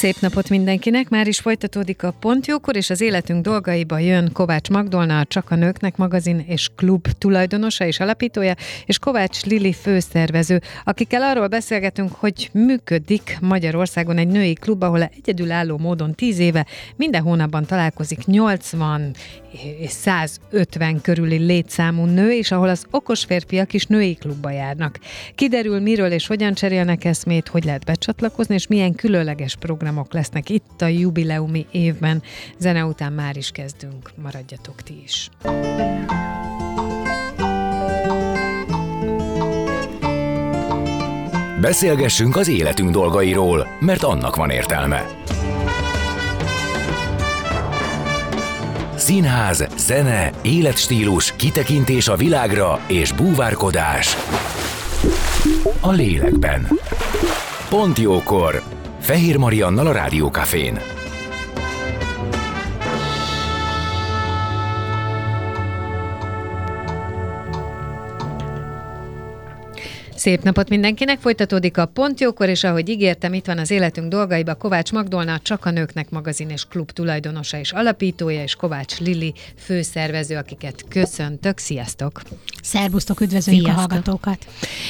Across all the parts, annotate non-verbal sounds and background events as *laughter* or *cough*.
Szép napot mindenkinek! Már is folytatódik a Pontjókor, és az életünk dolgaiba jön Kovács Magdolna, a Csak a Nőknek magazin és klub tulajdonosa és alapítója, és Kovács Lili főszervező, akikkel arról beszélgetünk, hogy működik Magyarországon egy női klub, ahol egyedülálló módon 10 éve minden hónapban találkozik 80 és 150 körüli létszámú nő, és ahol az okos férfiak is női klubba járnak. Kiderül, miről és hogyan cserélnek eszmét, hogy lehet becsatlakozni, és milyen különleges programok lesznek itt a jubileumi évben. Zene után már is kezdünk, maradjatok ti is. Beszélgessünk az életünk dolgairól, mert annak van értelme. Színház, zene, életstílus, kitekintés a világra és búvárkodás. A lélekben. Pont jókor. Fehér Mariannal a Rádiókafén. Szép napot mindenkinek! Folytatódik a Pontjókor, és ahogy ígértem, itt van az életünk dolgaiba Kovács Magdolna, Csak a Nőknek magazin és klub tulajdonosa és alapítója, és Kovács Lili főszervező, akiket köszöntök. Sziasztok! Szerbusztok, üdvözöljük Sziasztok. a hallgatókat!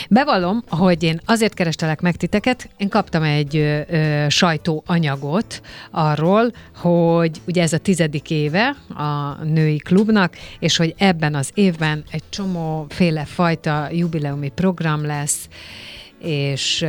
Bevallom, hogy én azért kerestelek meg titeket, én kaptam egy ö, ö, sajtóanyagot arról, hogy ugye ez a tizedik éve a női klubnak, és hogy ebben az évben egy csomóféle fajta jubileumi program lesz, lesz, és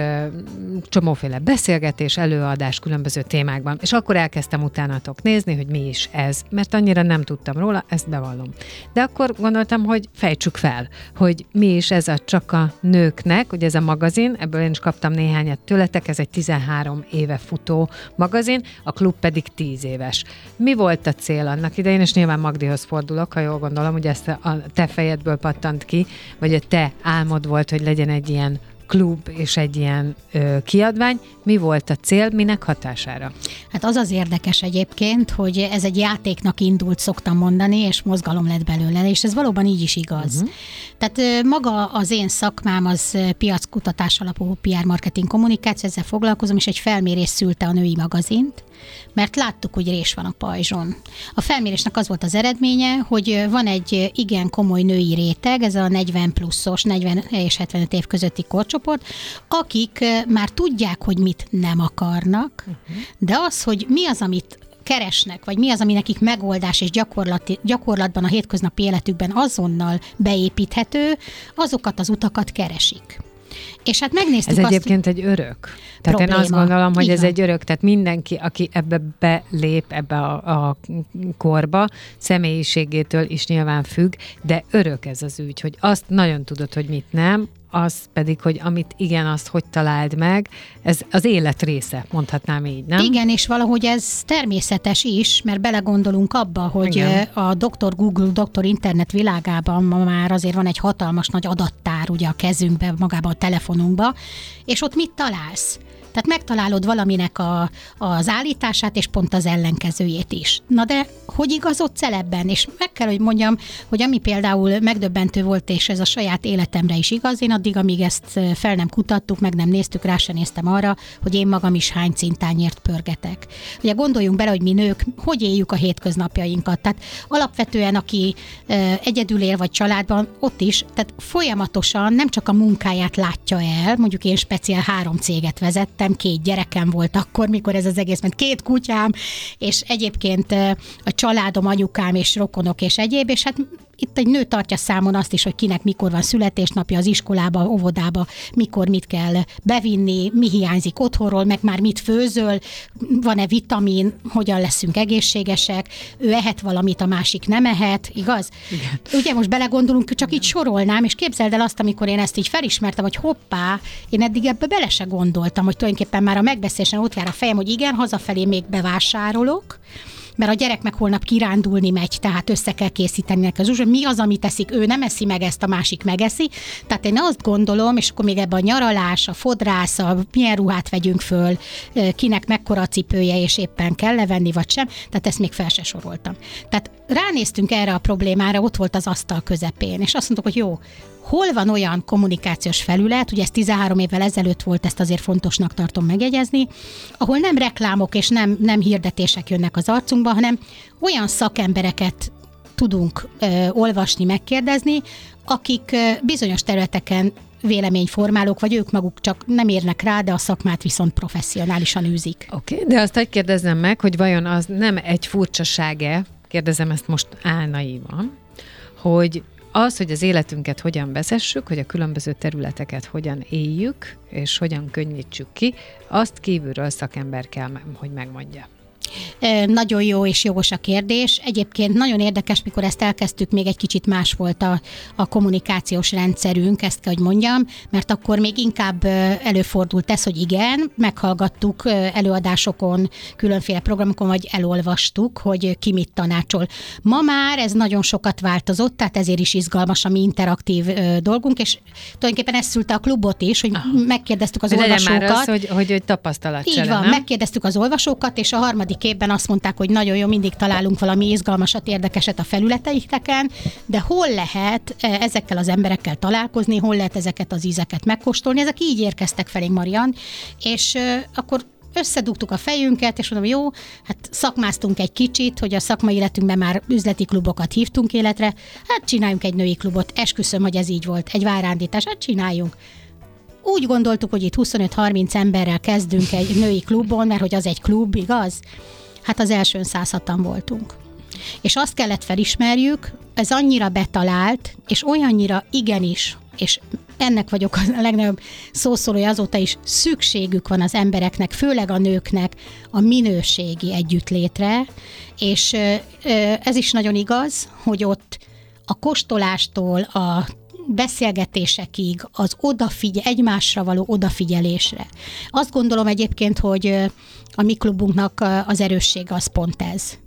csomóféle beszélgetés, előadás különböző témákban. És akkor elkezdtem utánatok nézni, hogy mi is ez, mert annyira nem tudtam róla, ezt bevallom. De akkor gondoltam, hogy fejtsük fel, hogy mi is ez a csak a nőknek, ugye ez a magazin, ebből én is kaptam néhányat tőletek, ez egy 13 éve futó magazin, a klub pedig 10 éves. Mi volt a cél annak idején, és nyilván Magdihoz fordulok, ha jól gondolom, hogy ezt a te fejedből pattant ki, vagy a te álmod volt, hogy legyen egy ilyen klub és egy ilyen ö, kiadvány. Mi volt a cél, minek hatására? Hát az az érdekes egyébként, hogy ez egy játéknak indult, szoktam mondani, és mozgalom lett belőle, és ez valóban így is igaz. Uh-huh. Tehát ö, maga az én szakmám az piackutatás alapú PR marketing kommunikáció, ezzel foglalkozom, és egy felmérés szülte a női magazint, mert láttuk, hogy rés van a pajzson. A felmérésnek az volt az eredménye, hogy van egy igen komoly női réteg, ez a 40 pluszos, 40 és 75 év közötti korcsoport, akik már tudják, hogy mit nem akarnak, uh-huh. de az, hogy mi az, amit keresnek, vagy mi az, ami nekik megoldás és gyakorlati, gyakorlatban a hétköznapi életükben azonnal beépíthető, azokat az utakat keresik. És hát megnéztük Ez azt, egyébként egy örök. Tehát probléma. én azt gondolom, hogy Igen. ez egy örök, tehát mindenki, aki ebbe belép, ebbe a, a korba, személyiségétől is nyilván függ, de örök ez az ügy, hogy azt nagyon tudod, hogy mit nem, az pedig, hogy amit igen, azt hogy találd meg, ez az élet része, mondhatnám így, nem? Igen, és valahogy ez természetes is, mert belegondolunk abba, hogy igen. a doktor Google, doktor internet világában ma már azért van egy hatalmas nagy adattár ugye a kezünkbe, magába a telefonunkba, és ott mit találsz? Tehát megtalálod valaminek a, az állítását, és pont az ellenkezőjét is. Na de hogy igazodsz el ebben? És meg kell, hogy mondjam, hogy ami például megdöbbentő volt, és ez a saját életemre is igaz, én addig, amíg ezt fel nem kutattuk, meg nem néztük, rá sem néztem arra, hogy én magam is hány cintányért pörgetek. Ugye gondoljunk bele, hogy mi nők, hogy éljük a hétköznapjainkat. Tehát alapvetően, aki egyedül él, vagy családban, ott is, tehát folyamatosan nem csak a munkáját látja el, mondjuk én speciál három céget vezet, születtem, két gyerekem volt akkor, mikor ez az egész ment, két kutyám, és egyébként a családom, anyukám és rokonok és egyéb, és hát itt egy nő tartja számon azt is, hogy kinek mikor van születésnapja az iskolába, óvodába, mikor mit kell bevinni, mi hiányzik otthonról, meg már mit főzöl, van-e vitamin, hogyan leszünk egészségesek, ő ehet valamit, a másik nem ehet, igaz? Igen. Ugye most belegondolunk, csak így sorolnám, és képzeld el azt, amikor én ezt így felismertem, hogy hoppá, én eddig ebbe bele se gondoltam, hogy tulajdonképpen már a megbeszélésen ott jár a fejem, hogy igen, hazafelé még bevásárolok, mert a gyerek meg holnap kirándulni megy, tehát össze kell készíteni neki az uzsor. Mi az, amit teszik? Ő nem eszi meg ezt, a másik megeszi. Tehát én azt gondolom, és akkor még ebben a nyaralás, a fodrász, a milyen ruhát vegyünk föl, kinek mekkora cipője, és éppen kell levenni, vagy sem. Tehát ezt még fel se soroltam. Tehát ránéztünk erre a problémára, ott volt az asztal közepén, és azt mondtuk, hogy jó, hol van olyan kommunikációs felület, ugye ez 13 évvel ezelőtt volt, ezt azért fontosnak tartom megjegyezni, ahol nem reklámok és nem, nem hirdetések jönnek az arcunkba, hanem olyan szakembereket tudunk ö, olvasni, megkérdezni, akik ö, bizonyos területeken véleményformálók, vagy ők maguk csak nem érnek rá, de a szakmát viszont professzionálisan űzik. Oké, okay, de azt egy kérdezem meg, hogy vajon az nem egy furcsaságe, kérdezem ezt most álnaívan, hogy az, hogy az életünket hogyan vezessük, hogy a különböző területeket hogyan éljük, és hogyan könnyítsük ki, azt kívülről szakember kell, hogy megmondja. Nagyon jó és jogos a kérdés. Egyébként nagyon érdekes, mikor ezt elkezdtük, még egy kicsit más volt a, a kommunikációs rendszerünk, ezt kell, hogy mondjam, mert akkor még inkább előfordult ez, hogy igen, meghallgattuk előadásokon, különféle programokon, vagy elolvastuk, hogy ki mit tanácsol. Ma már ez nagyon sokat változott, tehát ezért is izgalmas a mi interaktív dolgunk, és tulajdonképpen ez szülte a klubot is, hogy megkérdeztük az hogy olvasókat. Már az, hogy, hogy, hogy tapasztalat Így van, nem? megkérdeztük az olvasókat, és a harmadik évben azt mondták, hogy nagyon jó, mindig találunk valami izgalmasat, érdekeset a felületeiteken, de hol lehet e, ezekkel az emberekkel találkozni, hol lehet ezeket az ízeket megkóstolni, ezek így érkeztek felénk, Marian, és akkor összedugtuk a fejünket, és mondom, jó, hát szakmáztunk egy kicsit, hogy a szakmai életünkben már üzleti klubokat hívtunk életre, hát csináljunk egy női klubot, esküszöm, hogy ez így volt, egy várándítás, hát csináljunk úgy gondoltuk, hogy itt 25-30 emberrel kezdünk egy női klubon, mert hogy az egy klub, igaz? Hát az elsőn 106 voltunk. És azt kellett felismerjük, ez annyira betalált, és olyannyira igenis, és ennek vagyok a legnagyobb szószólója azóta is, szükségük van az embereknek, főleg a nőknek a minőségi együttlétre, és ez is nagyon igaz, hogy ott a kostolástól, a beszélgetésekig, az odafigy- egymásra való odafigyelésre. Azt gondolom egyébként, hogy a mi klubunknak az erőssége az pont ez.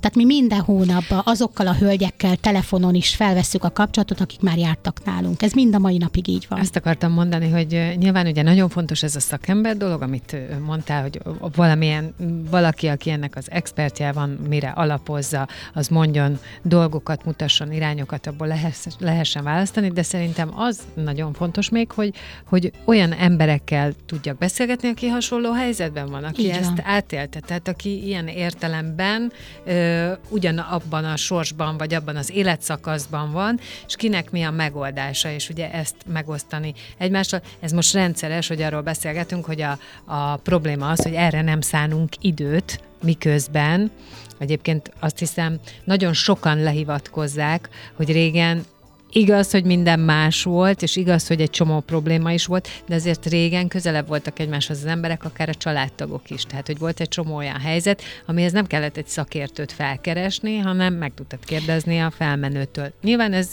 Tehát mi minden hónapban azokkal a hölgyekkel telefonon is felvesszük a kapcsolatot, akik már jártak nálunk. Ez mind a mai napig így van. Ezt akartam mondani, hogy nyilván ugye nagyon fontos ez a szakember dolog, amit mondtál, hogy valamilyen valaki, aki ennek az expertje van, mire alapozza, az mondjon dolgokat, mutasson irányokat, abból lehessen választani, de szerintem az nagyon fontos még, hogy, hogy olyan emberekkel tudjak beszélgetni, aki hasonló helyzetben van, aki Így ezt van. átélte, tehát aki ilyen értelemben ugyanabban a sorsban, vagy abban az életszakaszban van, és kinek mi a megoldása, és ugye ezt megosztani egymással. Ez most rendszeres, hogy arról beszélgetünk, hogy a, a probléma az, hogy erre nem szánunk időt, miközben Egyébként azt hiszem, nagyon sokan lehivatkozzák, hogy régen Igaz, hogy minden más volt, és igaz, hogy egy csomó probléma is volt, de azért régen közelebb voltak egymáshoz az emberek, akár a családtagok is. Tehát, hogy volt egy csomó olyan helyzet, amihez nem kellett egy szakértőt felkeresni, hanem meg tudtad kérdezni a felmenőtől. Nyilván ez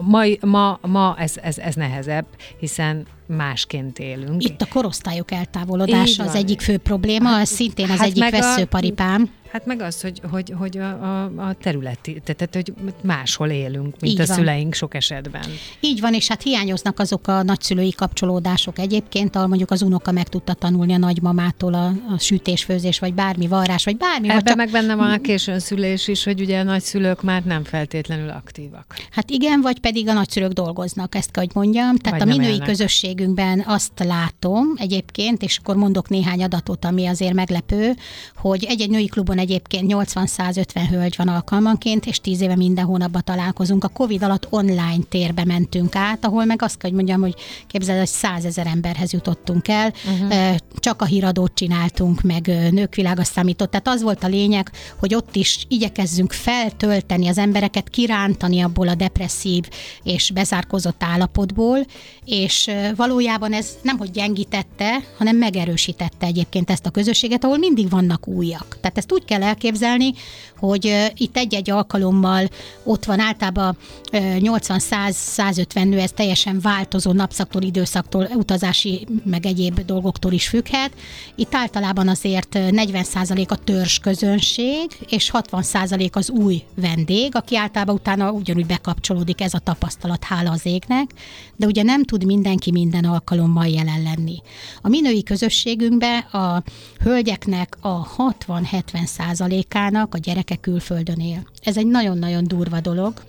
ma, ma, ma ez, ez, ez nehezebb, hiszen másként élünk. Itt a korosztályok eltávolodása az egyik fő probléma, hát, szintén az hát egyik veszőparipám. Hát meg az, hogy, hogy, hogy a, a, a területi, tehát hogy máshol élünk, mint Így a van. szüleink sok esetben. Így van, és hát hiányoznak azok a nagyszülői kapcsolódások egyébként, ahol mondjuk az unoka meg tudta tanulni a nagymamától a, a sütésfőzés, vagy bármi varrás, vagy bármi. Ebben csak... meg benne van a későn szülés is, hogy ugye a nagyszülők már nem feltétlenül aktívak. Hát igen, vagy pedig a nagyszülők dolgoznak, ezt kell, hogy mondjam. Tehát vagy a minői közösségünkben azt látom egyébként, és akkor mondok néhány adatot, ami azért meglepő, hogy egy-egy női klubon klubban egyébként 80-150 hölgy van alkalmanként, és 10 éve minden hónapban találkozunk. A Covid alatt online térbe mentünk át, ahol meg azt kell, hogy mondjam, hogy képzeld, hogy 100 ezer emberhez jutottunk el, uh-huh. csak a híradót csináltunk, meg nők világa számított. Tehát az volt a lényeg, hogy ott is igyekezzünk feltölteni az embereket, kirántani abból a depresszív és bezárkozott állapotból, és valójában ez nem hogy gyengítette, hanem megerősítette egyébként ezt a közösséget, ahol mindig vannak újak. Tehát ezt úgy kell elképzelni, hogy itt egy-egy alkalommal ott van általában 80-100-150 nő, ez teljesen változó napszaktól, időszaktól, utazási, meg egyéb dolgoktól is függhet. Itt általában azért 40% a törzs közönség, és 60% az új vendég, aki általában utána ugyanúgy bekapcsolódik ez a tapasztalat, hála az égnek, de ugye nem tud mindenki minden alkalommal jelen lenni. A minői közösségünkben a hölgyeknek a 60-70 százalékának a gyereke külföldön él. Ez egy nagyon-nagyon durva dolog,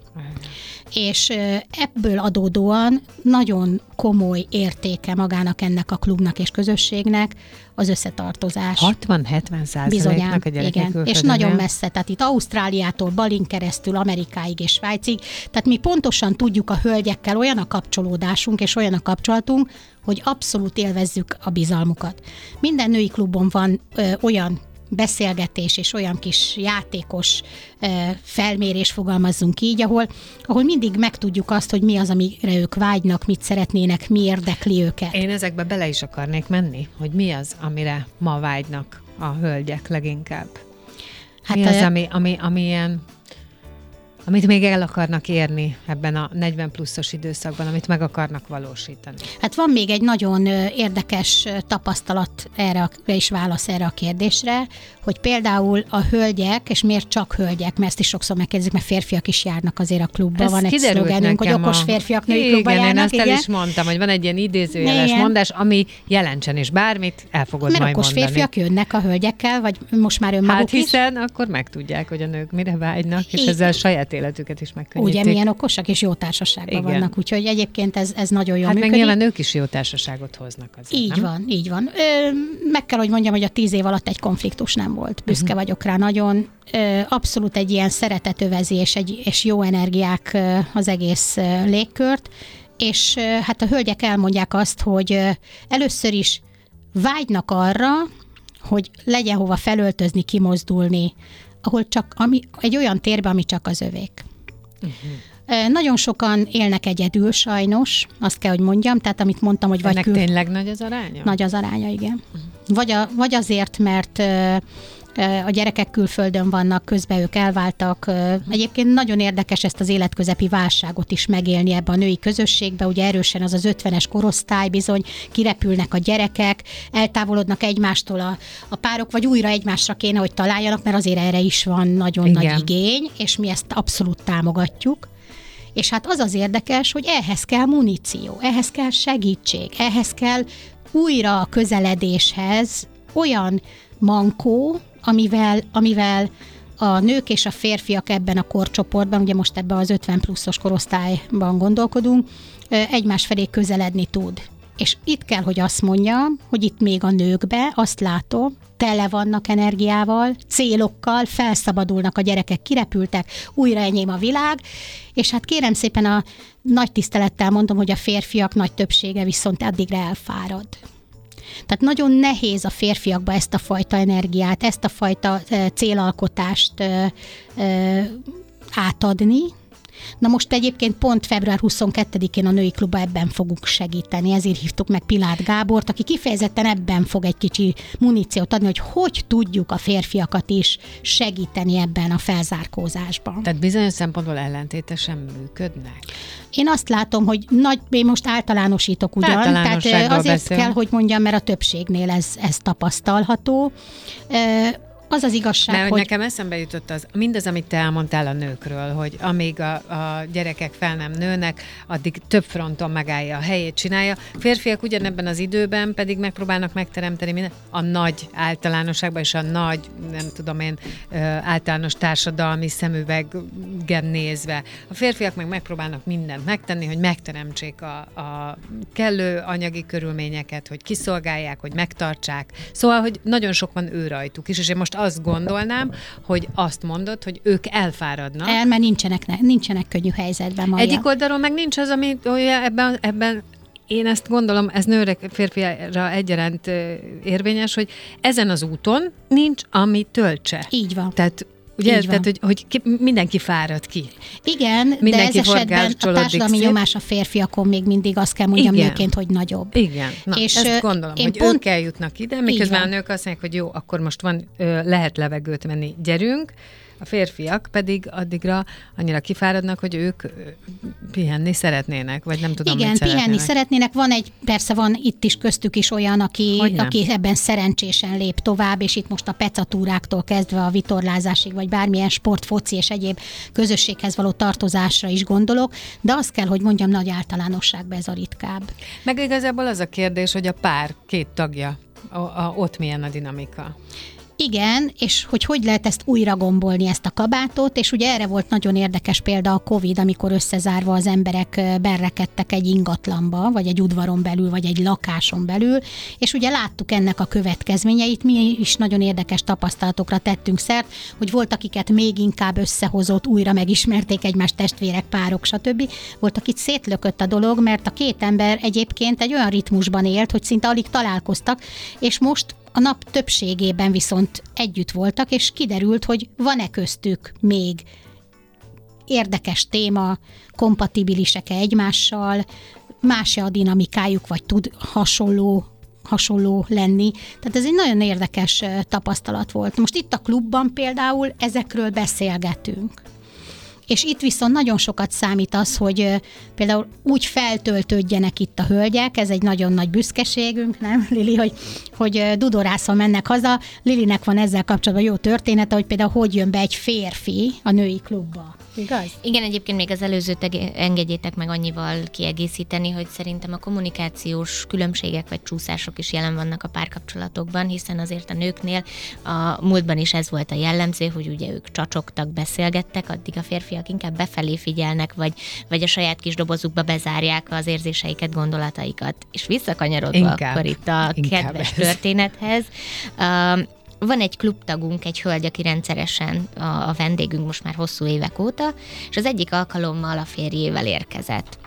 és ebből adódóan nagyon komoly értéke magának ennek a klubnak és közösségnek az összetartozás. 60-70 százaléknak a gyerekek igen, és nagyon messze, tehát itt Ausztráliától, Balin keresztül, Amerikáig és Svájcig, tehát mi pontosan tudjuk a hölgyekkel olyan a kapcsolódásunk és olyan a kapcsolatunk, hogy abszolút élvezzük a bizalmukat. Minden női klubon van ö, olyan beszélgetés és olyan kis játékos felmérés fogalmazzunk így, ahol, ahol mindig megtudjuk azt, hogy mi az, amire ők vágynak, mit szeretnének, mi érdekli őket. Én ezekbe bele is akarnék menni, hogy mi az, amire ma vágynak a hölgyek leginkább. Hát mi az, ami, ami, ami ilyen amit még el akarnak érni ebben a 40 pluszos időszakban, amit meg akarnak valósítani? Hát van még egy nagyon érdekes tapasztalat erre, és válasz erre a kérdésre, hogy például a hölgyek, és miért csak hölgyek, mert ezt is sokszor megkérdezik, mert férfiak is járnak azért a klubba. Ez van egy szlogenünk, hogy okos férfiak női igen, klubba járnak. én ezt igen. el is mondtam, hogy van egy ilyen idézőjeles igen. mondás, ami jelentsen is bármit, el fogod mert majd okos mondani. férfiak jönnek a hölgyekkel, vagy most már önmaguk Hát hiszen is. akkor megtudják, hogy a nők mire vágynak, és ezzel saját életüket is megkönnyítik. Ugye milyen okosak és jó társaságban Igen. vannak, úgyhogy egyébként ez, ez nagyon jó hát működik. meg nyilván ők is jó társaságot hoznak azért, Így nem? van, így van. Ö, meg kell, hogy mondjam, hogy a tíz év alatt egy konfliktus nem volt. Büszke uh-huh. vagyok rá nagyon. Ö, abszolút egy ilyen szeretet övezi, és, egy, és jó energiák az egész légkört. És hát a hölgyek elmondják azt, hogy először is vágynak arra, hogy legyen hova felöltözni, kimozdulni, ahol csak ami, egy olyan térbe, ami csak az övék. Uh-huh. Nagyon sokan élnek egyedül sajnos, azt kell, hogy mondjam, tehát amit mondtam, hogy vagy vagy kül... tényleg nagy az aránya? Nagy az aránya, igen. Uh-huh. Vagy, a, vagy azért, mert a gyerekek külföldön vannak, közben ők elváltak. Egyébként nagyon érdekes ezt az életközepi válságot is megélni ebbe a női közösségbe, ugye erősen az az 50-es korosztály bizony, kirepülnek a gyerekek, eltávolodnak egymástól a, a párok, vagy újra egymásra kéne, hogy találjanak, mert azért erre is van nagyon Igen. nagy igény, és mi ezt abszolút támogatjuk. És hát az az érdekes, hogy ehhez kell muníció, ehhez kell segítség, ehhez kell újra a közeledéshez olyan mankó, amivel, amivel a nők és a férfiak ebben a korcsoportban, ugye most ebben az 50 pluszos korosztályban gondolkodunk, egymás felé közeledni tud. És itt kell, hogy azt mondjam, hogy itt még a nőkbe azt látom, tele vannak energiával, célokkal, felszabadulnak a gyerekek, kirepültek, újra enyém a világ, és hát kérem szépen a nagy tisztelettel mondom, hogy a férfiak nagy többsége viszont addigra elfárad. Tehát nagyon nehéz a férfiakba ezt a fajta energiát, ezt a fajta célalkotást átadni, Na most egyébként pont február 22-én a női klubba ebben fogunk segíteni, ezért hívtuk meg Pilát Gábort, aki kifejezetten ebben fog egy kicsi muníciót adni, hogy hogy tudjuk a férfiakat is segíteni ebben a felzárkózásban. Tehát bizonyos szempontból ellentétesen működnek? Én azt látom, hogy nagy, én most általánosítok ugyan, tehát azért beszél. kell, hogy mondjam, mert a többségnél ez, ez tapasztalható az az igazság, Mert hogy... nekem eszembe jutott az, mindaz, amit te elmondtál a nőkről, hogy amíg a, a gyerekek fel nem nőnek, addig több fronton megállja a helyét, csinálja. Férfiak ugyanebben az időben pedig megpróbálnak megteremteni minden, a nagy általánosságban és a nagy, nem tudom én, általános társadalmi szemüvegen nézve. A férfiak meg megpróbálnak mindent megtenni, hogy megteremtsék a, a kellő anyagi körülményeket, hogy kiszolgálják, hogy megtartsák. Szóval, hogy nagyon sok van ő rajtuk is, és én most azt gondolnám, hogy azt mondod, hogy ők elfáradnak. El, mert nincsenek, nincsenek könnyű helyzetben. Maja. Egyik oldalról meg nincs az, ami olyan ebben, ebben én ezt gondolom, ez nőre, férfiára egyaránt érvényes, hogy ezen az úton nincs, ami töltse. Így van. Tehát Ugye? Így Tehát, hogy, hogy ki, mindenki fárad ki. Igen, mindenki de ez esetben a társadalmi szép. nyomás a férfiakon még mindig azt kell mondjam Igen. nőként, hogy nagyobb. Igen, Na, és ezt gondolom, én hogy pont... ők eljutnak ide, miközben a nők azt mondják, hogy jó, akkor most van, lehet levegőt venni, gyerünk, a férfiak pedig addigra annyira kifáradnak, hogy ők pihenni szeretnének, vagy nem tudom, Igen, mit pihenni szeretnének. szeretnének. Van egy, persze van itt is köztük is olyan, aki, aki ebben szerencsésen lép tovább, és itt most a pecatúráktól kezdve a vitorlázásig, vagy bármilyen sport, foci és egyéb közösséghez való tartozásra is gondolok, de azt kell, hogy mondjam, nagy általánosságban ez a ritkább. Meg igazából az a kérdés, hogy a pár két tagja, a, a, ott milyen a dinamika. Igen, és hogy hogy lehet ezt újra gombolni, ezt a kabátot, és ugye erre volt nagyon érdekes példa a Covid, amikor összezárva az emberek berrekedtek egy ingatlanba, vagy egy udvaron belül, vagy egy lakáson belül, és ugye láttuk ennek a következményeit, mi is nagyon érdekes tapasztalatokra tettünk szert, hogy volt, akiket még inkább összehozott, újra megismerték egymás testvérek, párok, stb. Volt, akit szétlökött a dolog, mert a két ember egyébként egy olyan ritmusban élt, hogy szinte alig találkoztak, és most a nap többségében viszont együtt voltak, és kiderült, hogy van-e köztük még érdekes téma, kompatibilisek-e egymással, más-e a dinamikájuk, vagy tud hasonló hasonló lenni. Tehát ez egy nagyon érdekes tapasztalat volt. Most itt a klubban például ezekről beszélgetünk. És itt viszont nagyon sokat számít az, hogy például úgy feltöltődjenek itt a hölgyek, ez egy nagyon nagy büszkeségünk, nem, *laughs* Lili, hogy, hogy dudorászva mennek haza. Lilinek van ezzel kapcsolatban jó története, hogy például hogy jön be egy férfi a női klubba. Igaz? Igen, egyébként még az előzőt engedjétek meg annyival kiegészíteni, hogy szerintem a kommunikációs különbségek vagy csúszások is jelen vannak a párkapcsolatokban, hiszen azért a nőknél a múltban is ez volt a jellemző, hogy ugye ők csacsogtak, beszélgettek, addig a férfiak inkább befelé figyelnek, vagy, vagy a saját kis dobozukba bezárják az érzéseiket, gondolataikat. És visszakanyarodva inkább, akkor itt a kedves ez. történethez, van egy klubtagunk, egy hölgy, aki rendszeresen a, a vendégünk most már hosszú évek óta, és az egyik alkalommal a férjével érkezett.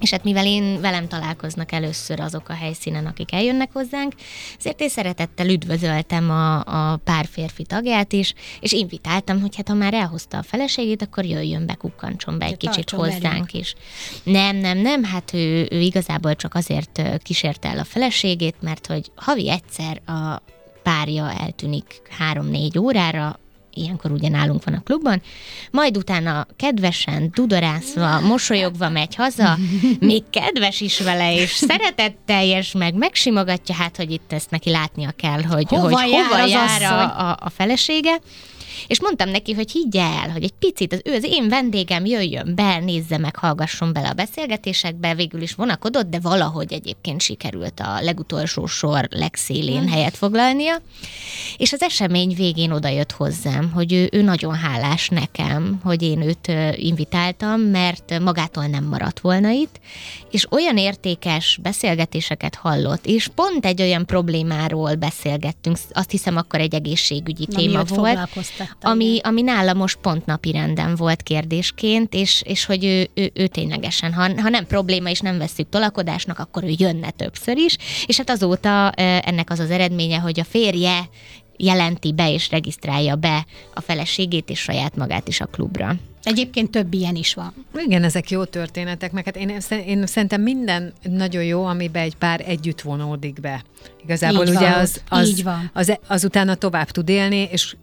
És hát mivel én velem találkoznak először azok a helyszínen, akik eljönnek hozzánk, ezért én szeretettel üdvözöltem a, a pár férfi tagját is, és invitáltam, hogy hát ha már elhozta a feleségét, akkor jöjjön be, kukkancson be egy De kicsit hozzánk velünk. is. Nem, nem, nem, hát ő, ő igazából csak azért kísérte el a feleségét, mert hogy havi egyszer a párja eltűnik három-négy órára, ilyenkor ugye nálunk van a klubban, majd utána kedvesen, dudorászva, mosolyogva megy haza, még kedves is vele, és szeretetteljes, meg megsimogatja, hát, hogy itt ezt neki látnia kell, hogy hova hogy jár, hova jár a, a, a felesége. És mondtam neki, hogy higgye el, hogy egy picit az ő az én vendégem jöjjön be, nézze meg, hallgasson bele a beszélgetésekbe, végül is vonakodott, de valahogy egyébként sikerült a legutolsó sor legszélén hmm. helyet foglalnia. És az esemény végén odajött hozzám, hogy ő, ő nagyon hálás nekem, hogy én őt invitáltam, mert magától nem maradt volna itt, és olyan értékes beszélgetéseket hallott, és pont egy olyan problémáról beszélgettünk, azt hiszem akkor egy egészségügyi Na, téma volt, ami, ami nála most pont napi renden volt kérdésként, és, és hogy ő, ő, ő ténylegesen, ha, ha nem probléma és nem veszük tolakodásnak, akkor ő jönne többször is, és hát azóta ennek az az eredménye, hogy a férje jelenti be és regisztrálja be a feleségét és saját magát is a klubra. Egyébként több ilyen is van. Igen, ezek jó történetek, meg hát én, én szerintem minden nagyon jó, amiben egy pár együtt vonódik be. Igazából így ugye van, az, az, így van. Az, az, az utána tovább tud élni, és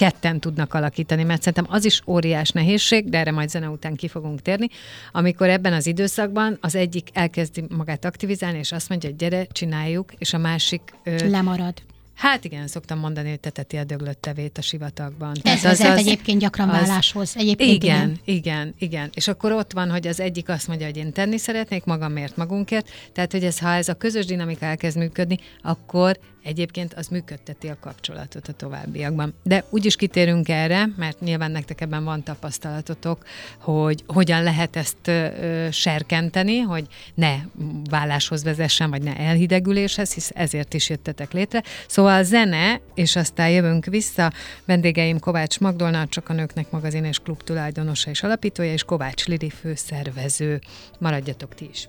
ketten tudnak alakítani, mert szerintem az is óriás nehézség, de erre majd zene után ki fogunk térni, amikor ebben az időszakban az egyik elkezdi magát aktivizálni, és azt mondja, hogy gyere, csináljuk, és a másik... Ö, Lemarad. Hát igen, szoktam mondani, hogy teteti a döglött tevét a sivatagban. Ez az, az, egyébként gyakran az, válláshoz. Egyébként igen, igen, igen, igen. És akkor ott van, hogy az egyik azt mondja, hogy én tenni szeretnék magamért, magunkért. Tehát, hogy ez, ha ez a közös dinamika elkezd működni, akkor egyébként az működteti a kapcsolatot a továbbiakban. De úgyis kitérünk erre, mert nyilván nektek ebben van tapasztalatotok, hogy hogyan lehet ezt ö, serkenteni, hogy ne válláshoz vezessen, vagy ne elhidegüléshez, hisz ezért is jöttetek létre. Szóval Szóval zene, és aztán jövünk vissza. Vendégeim Kovács Magdolna, csak a Nőknek magazin és klub tulajdonosa és alapítója, és Kovács Lili főszervező. Maradjatok ti is.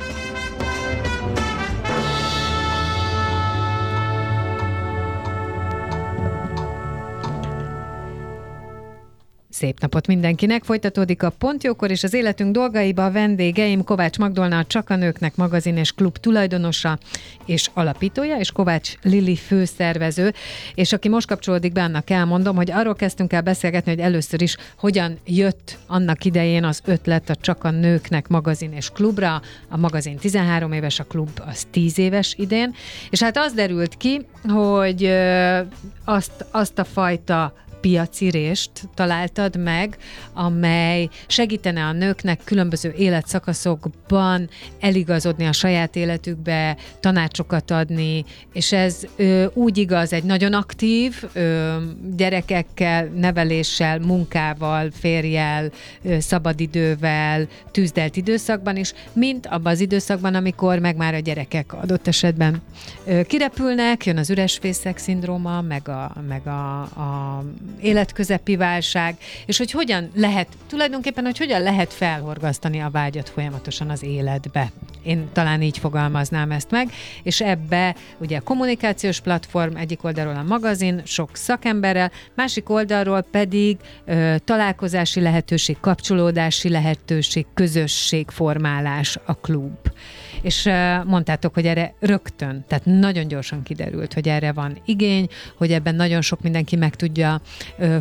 Szép napot mindenkinek! Folytatódik a Pontjókor és az életünk dolgaiba a vendégeim Kovács Magdolna, a Csak a Nőknek magazin és klub tulajdonosa és alapítója, és Kovács Lili főszervező, és aki most kapcsolódik be, annak elmondom, hogy arról kezdtünk el beszélgetni, hogy először is hogyan jött annak idején az ötlet a Csak a Nőknek magazin és klubra. A magazin 13 éves, a klub az 10 éves idén, és hát az derült ki, hogy azt, azt a fajta piacirést találtad meg, amely segítene a nőknek különböző életszakaszokban eligazodni a saját életükbe, tanácsokat adni, és ez ö, úgy igaz egy nagyon aktív ö, gyerekekkel, neveléssel, munkával, férjel, ö, szabadidővel, tűzdelt időszakban is, mint abban az időszakban, amikor meg már a gyerekek adott esetben ö, kirepülnek, jön az üresfészek szindróma, meg a, meg a, a életközepi válság, és hogy hogyan lehet, tulajdonképpen, hogy hogyan lehet felhorgasztani a vágyat folyamatosan az életbe. Én talán így fogalmaznám ezt meg, és ebbe ugye a kommunikációs platform, egyik oldalról a magazin, sok szakemberrel, másik oldalról pedig ö, találkozási lehetőség, kapcsolódási lehetőség, közösségformálás a klub és mondtátok, hogy erre rögtön, tehát nagyon gyorsan kiderült, hogy erre van igény, hogy ebben nagyon sok mindenki meg tudja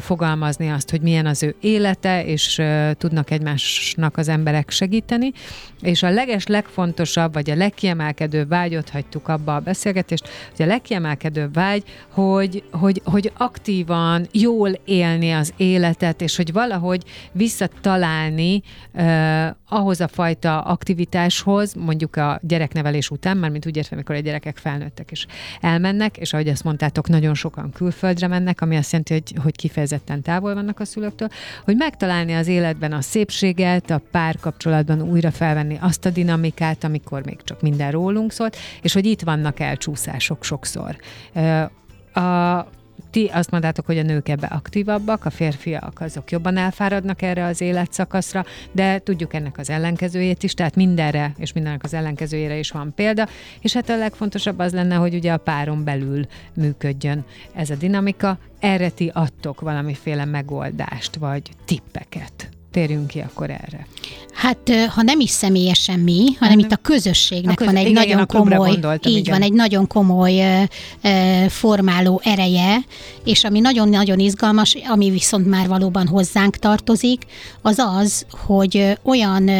fogalmazni azt, hogy milyen az ő élete, és tudnak egymásnak az emberek segíteni, és a leges, legfontosabb, vagy a legkiemelkedő vágyot hagytuk abba a beszélgetést, hogy a legkiemelkedő vágy, hogy, hogy, hogy aktívan, jól élni az életet, és hogy valahogy visszatalálni uh, ahhoz a fajta aktivitáshoz, mondjuk a gyereknevelés után, már mint úgy értem, amikor a gyerekek felnőttek és elmennek, és ahogy azt mondtátok, nagyon sokan külföldre mennek, ami azt jelenti, hogy, hogy kifejezetten távol vannak a szülőktől, hogy megtalálni az életben a szépséget, a párkapcsolatban újra felvenni azt a dinamikát, amikor még csak minden rólunk szólt, és hogy itt vannak elcsúszások sokszor. A, ti azt mondtátok, hogy a nők ebbe aktívabbak, a férfiak azok jobban elfáradnak erre az életszakaszra, de tudjuk ennek az ellenkezőjét is, tehát mindenre és mindennek az ellenkezőjére is van példa, és hát a legfontosabb az lenne, hogy ugye a páron belül működjön ez a dinamika, erre ti adtok valamiféle megoldást, vagy tippeket. Térjünk ki akkor erre. Hát, ha nem is személyesen mi, hanem itt a közösségnek a közö... van egy igen, nagyon komoly, így igen. van, egy nagyon komoly uh, formáló ereje, és ami nagyon-nagyon izgalmas, ami viszont már valóban hozzánk tartozik, az az, hogy olyan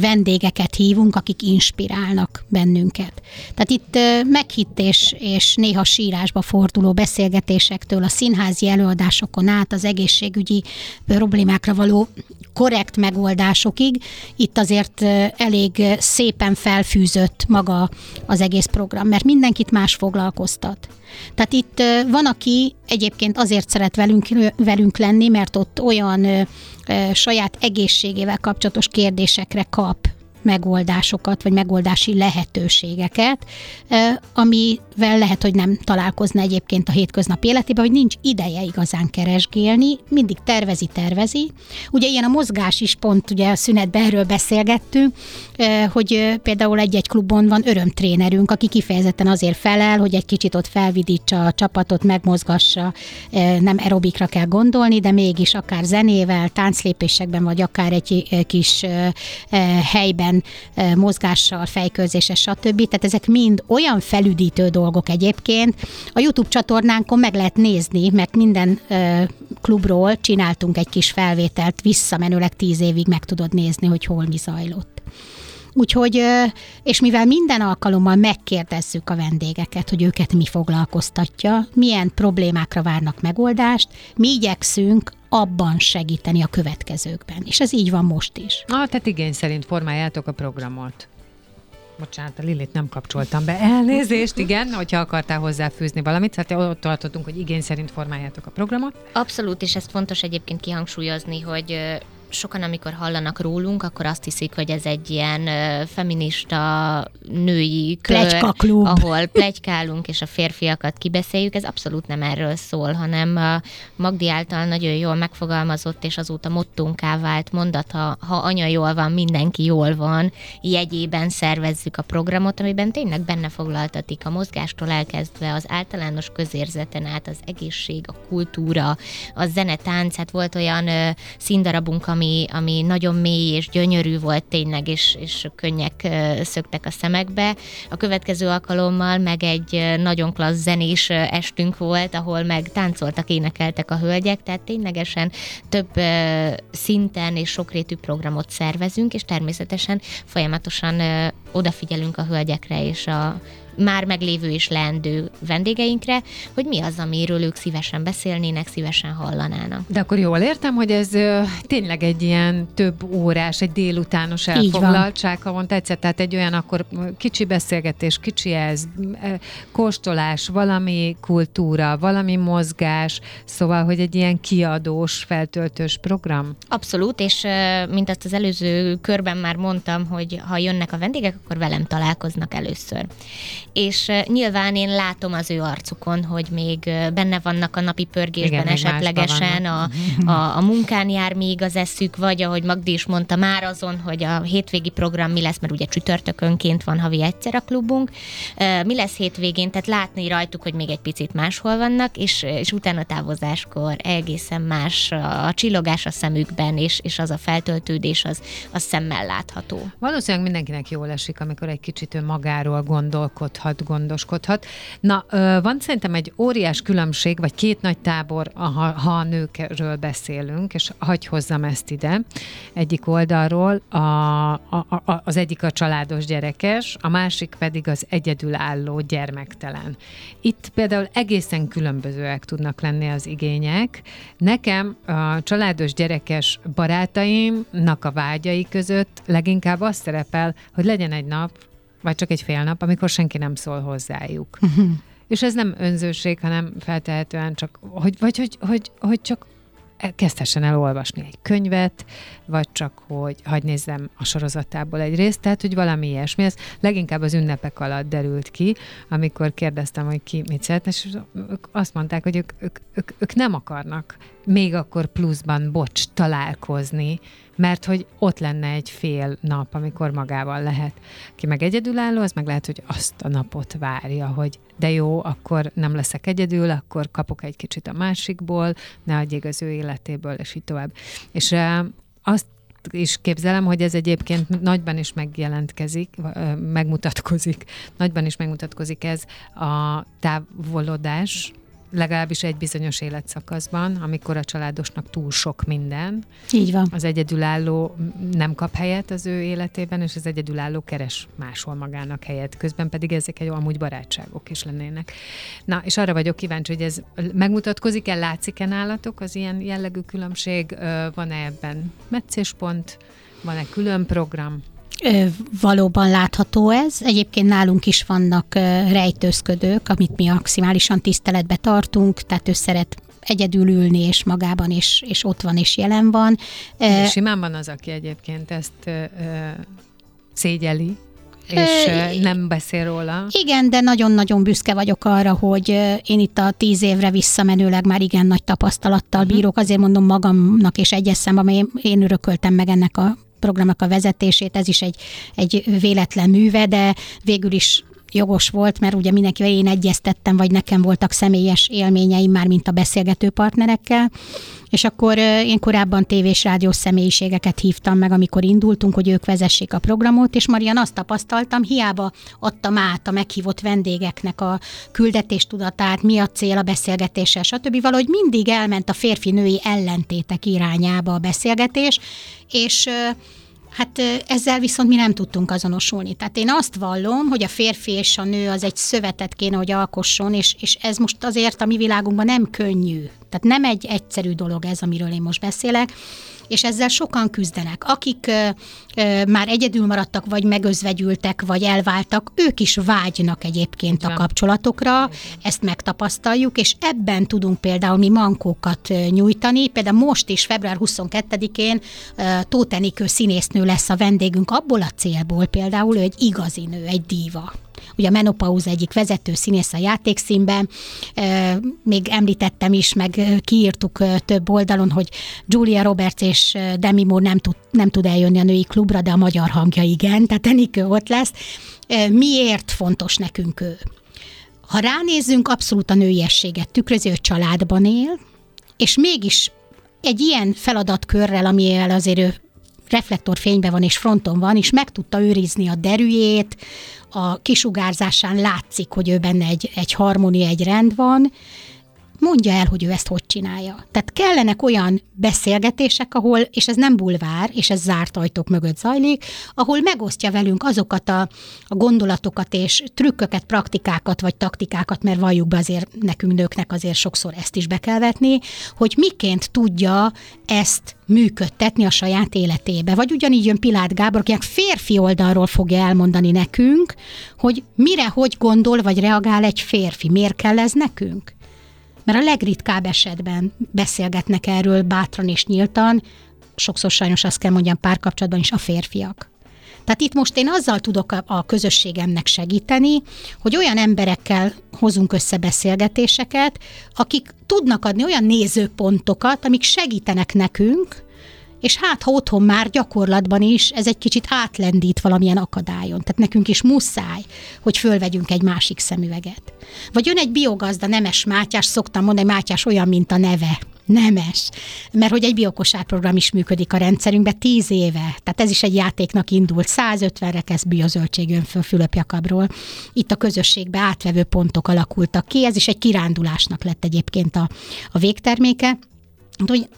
vendégeket hívunk, akik inspirálnak bennünket. Tehát itt meghitt és, és néha sírásba forduló beszélgetésektől a színházi előadásokon át az egészségügyi problémákra való korrekt megoldásokig, itt azért elég szépen felfűzött maga az egész program, mert mindenkit más foglalkoztat. Tehát itt van, aki egyébként azért szeret velünk, velünk lenni, mert ott olyan saját egészségével kapcsolatos kérdésekre kap megoldásokat, vagy megoldási lehetőségeket, amivel lehet, hogy nem találkozna egyébként a hétköznapi életében, hogy nincs ideje igazán keresgélni, mindig tervezi, tervezi. Ugye ilyen a mozgás is pont, ugye a szünetben erről beszélgettünk, hogy például egy-egy klubon van örömtrénerünk, aki kifejezetten azért felel, hogy egy kicsit ott felvidítsa a csapatot, megmozgassa, nem aerobikra kell gondolni, de mégis akár zenével, tánclépésekben, vagy akár egy kis helyben ilyen mozgással, fejkőzéssel, stb. Tehát ezek mind olyan felüdítő dolgok egyébként. A YouTube csatornánkon meg lehet nézni, mert minden klubról csináltunk egy kis felvételt, visszamenőleg tíz évig meg tudod nézni, hogy hol mi zajlott. Úgyhogy, és mivel minden alkalommal megkérdezzük a vendégeket, hogy őket mi foglalkoztatja, milyen problémákra várnak megoldást, mi igyekszünk abban segíteni a következőkben. És ez így van most is. Ah, tehát igény szerint formáljátok a programot. Bocsánat, a Lilit nem kapcsoltam be. Elnézést, igen, hogyha akartál hozzáfűzni valamit. Hát ott tartottunk, hogy igény szerint formáljátok a programot. Abszolút, és ezt fontos egyébként kihangsúlyozni, hogy sokan, amikor hallanak rólunk, akkor azt hiszik, hogy ez egy ilyen feminista női kör, ahol plegykálunk és a férfiakat kibeszéljük. Ez abszolút nem erről szól, hanem a Magdi által nagyon jól megfogalmazott, és azóta mottónká vált mondat, ha, ha anya jól van, mindenki jól van, jegyében szervezzük a programot, amiben tényleg benne foglaltatik a mozgástól elkezdve az általános közérzeten át az egészség, a kultúra, a zene, tánc, hát volt olyan színdarabunk, ami, ami nagyon mély és gyönyörű volt tényleg, és, és könnyek szöktek a szemekbe. A következő alkalommal meg egy nagyon klassz zenés estünk volt, ahol meg táncoltak, énekeltek a hölgyek, tehát ténylegesen több szinten és sokrétű programot szervezünk, és természetesen folyamatosan odafigyelünk a hölgyekre és a már meglévő és leendő vendégeinkre, hogy mi az, amiről ők szívesen beszélnének, szívesen hallanának. De akkor jól értem, hogy ez ö, tényleg egy ilyen több órás, egy délutános elfoglaltság, ha van tetszett, tehát egy olyan akkor kicsi beszélgetés, kicsi ez, kóstolás, valami kultúra, valami mozgás, szóval, hogy egy ilyen kiadós, feltöltős program? Abszolút, és mint azt az előző körben már mondtam, hogy ha jönnek a vendégek, akkor velem találkoznak először és nyilván én látom az ő arcukon, hogy még benne vannak a napi pörgésben Igen, esetlegesen, a, a, a munkán jár még az eszük, vagy ahogy Magdi is mondta, már azon, hogy a hétvégi program mi lesz, mert ugye csütörtökönként van havi egyszer a klubunk, mi lesz hétvégén, tehát látni rajtuk, hogy még egy picit máshol vannak, és, és utána távozáskor egészen más a csillogás a szemükben, és, és az a feltöltődés az, az szemmel látható. Valószínűleg mindenkinek jól esik, amikor egy kicsit ő magáról gondolkodhat, gondoskodhat, gondoskodhat. Na, van szerintem egy óriás különbség, vagy két nagy tábor, ha, ha a nőkről beszélünk, és hagyj hozzam ezt ide. Egyik oldalról a, a, a, az egyik a családos gyerekes, a másik pedig az egyedülálló gyermektelen. Itt például egészen különbözőek tudnak lenni az igények. Nekem a családos gyerekes barátaimnak a vágyai között leginkább azt szerepel, hogy legyen egy nap, vagy csak egy fél nap, amikor senki nem szól hozzájuk. Uh-huh. És ez nem önzőség, hanem feltehetően csak, hogy, vagy hogy, hogy, hogy csak kezdhessen el olvasni egy könyvet, vagy csak, hogy hagy nézzem a sorozatából egy részt, tehát, hogy valami ilyesmi. Ez leginkább az ünnepek alatt derült ki, amikor kérdeztem, hogy ki mit szeretne, és ők azt mondták, hogy ők, ők, ők, ők nem akarnak még akkor pluszban, bocs, találkozni, mert hogy ott lenne egy fél nap, amikor magával lehet. Ki meg egyedülálló, az meg lehet, hogy azt a napot várja, hogy de jó, akkor nem leszek egyedül, akkor kapok egy kicsit a másikból, ne adjék az ő életéből, és így tovább. És azt is képzelem, hogy ez egyébként nagyban is megjelentkezik, megmutatkozik, nagyban is megmutatkozik ez a távolodás, legalábbis egy bizonyos életszakaszban, amikor a családosnak túl sok minden. Így van. Az egyedülálló nem kap helyet az ő életében, és az egyedülálló keres máshol magának helyet. Közben pedig ezek egy amúgy barátságok is lennének. Na, és arra vagyok kíváncsi, hogy ez megmutatkozik-e, látszik-e nálatok az ilyen jellegű különbség? Van-e ebben meccéspont? Van-e külön program? Valóban látható ez. Egyébként nálunk is vannak rejtőzködők, amit mi maximálisan tiszteletbe tartunk, tehát ő szeret egyedül ülni, és magában is, és ott van, és jelen van. Simán van az, aki egyébként ezt ö, szégyeli, és ö, nem beszél róla. Igen, de nagyon-nagyon büszke vagyok arra, hogy én itt a tíz évre visszamenőleg már igen nagy tapasztalattal uh-huh. bírok. Azért mondom magamnak és egyeszem, amely én örököltem meg ennek a programnak a vezetését, ez is egy, egy véletlen műve, de végül is jogos volt, mert ugye mindenkivel én egyeztettem, vagy nekem voltak személyes élményeim már, mint a beszélgető partnerekkel, és akkor én korábban tévés rádiós személyiségeket hívtam meg, amikor indultunk, hogy ők vezessék a programot, és Marian azt tapasztaltam, hiába adtam át a meghívott vendégeknek a küldetéstudatát, mi a cél a beszélgetéssel, stb. Valahogy mindig elment a férfi-női ellentétek irányába a beszélgetés, és Hát ezzel viszont mi nem tudtunk azonosulni. Tehát én azt vallom, hogy a férfi és a nő az egy szövetet kéne, hogy alkosson, és, és ez most azért a mi világunkban nem könnyű. Tehát nem egy egyszerű dolog ez, amiről én most beszélek és ezzel sokan küzdenek. Akik már egyedül maradtak, vagy megözvegyültek, vagy elváltak, ők is vágynak egyébként a kapcsolatokra, ezt megtapasztaljuk, és ebben tudunk például mi mankókat nyújtani. Például most is, február 22-én Tóth Enikő színésznő lesz a vendégünk abból a célból. Például, ő egy igazi nő, egy díva ugye a Menopauza egyik vezető színész a játékszínben, még említettem is, meg kiírtuk több oldalon, hogy Julia Roberts és Demi Moore nem tud, nem tud eljönni a női klubra, de a magyar hangja igen, tehát Enikő ott lesz. Miért fontos nekünk ő? Ha ránézzünk, abszolút a nőiességet tükröző családban él, és mégis egy ilyen feladatkörrel, amivel azért ő reflektorfényben van és fronton van, és meg tudta őrizni a derűjét, a kisugárzásán látszik, hogy ő benne egy, egy harmónia, egy rend van, mondja el, hogy ő ezt hogy csinálja. Tehát kellenek olyan beszélgetések, ahol, és ez nem bulvár, és ez zárt ajtók mögött zajlik, ahol megosztja velünk azokat a, a gondolatokat és trükköket, praktikákat vagy taktikákat, mert valljuk be azért nekünk nőknek azért sokszor ezt is be kell vetni, hogy miként tudja ezt működtetni a saját életébe. Vagy ugyanígy jön Pilát Gábor, akinek férfi oldalról fogja elmondani nekünk, hogy mire, hogy gondol, vagy reagál egy férfi. Miért kell ez nekünk? Mert a legritkább esetben beszélgetnek erről bátran és nyíltan, sokszor sajnos azt kell mondjam párkapcsolatban is a férfiak. Tehát itt most én azzal tudok a, a közösségemnek segíteni, hogy olyan emberekkel hozunk össze beszélgetéseket, akik tudnak adni olyan nézőpontokat, amik segítenek nekünk, és hát ha otthon már gyakorlatban is ez egy kicsit átlendít valamilyen akadályon. Tehát nekünk is muszáj, hogy fölvegyünk egy másik szemüveget. Vagy jön egy biogazda, Nemes Mátyás, szoktam mondani, Mátyás olyan, mint a neve. Nemes. Mert hogy egy biokosárprogram is működik a rendszerünkben tíz éve. Tehát ez is egy játéknak indult. 150 rekesz biozöldség jön föl Fülöp Itt a közösségbe átvevő pontok alakultak ki. Ez is egy kirándulásnak lett egyébként a, a végterméke. Hogy